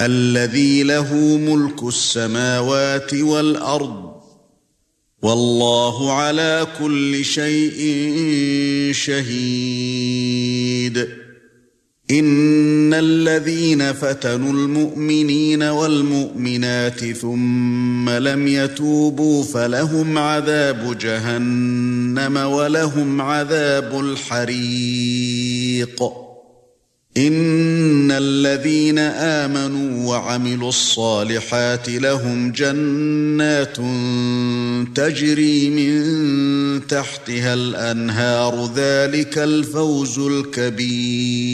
الذي له ملك السماوات والأرض والله على كل شيء شهيد. إن الذين فتنوا المؤمنين والمؤمنات ثم لم يتوبوا فلهم عذاب جهنم ولهم عذاب الحريق. ان الذين امنوا وعملوا الصالحات لهم جنات تجري من تحتها الانهار ذلك الفوز الكبير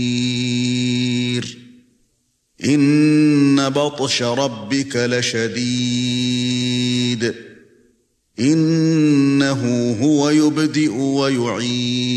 ان بطش ربك لشديد انه هو يبدئ ويعيد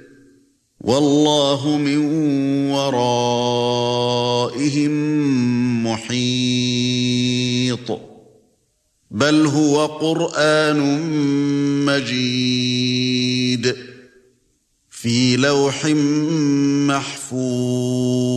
والله من ورائهم محيط. بل هو قرآن مجيد في لوح محفوظ.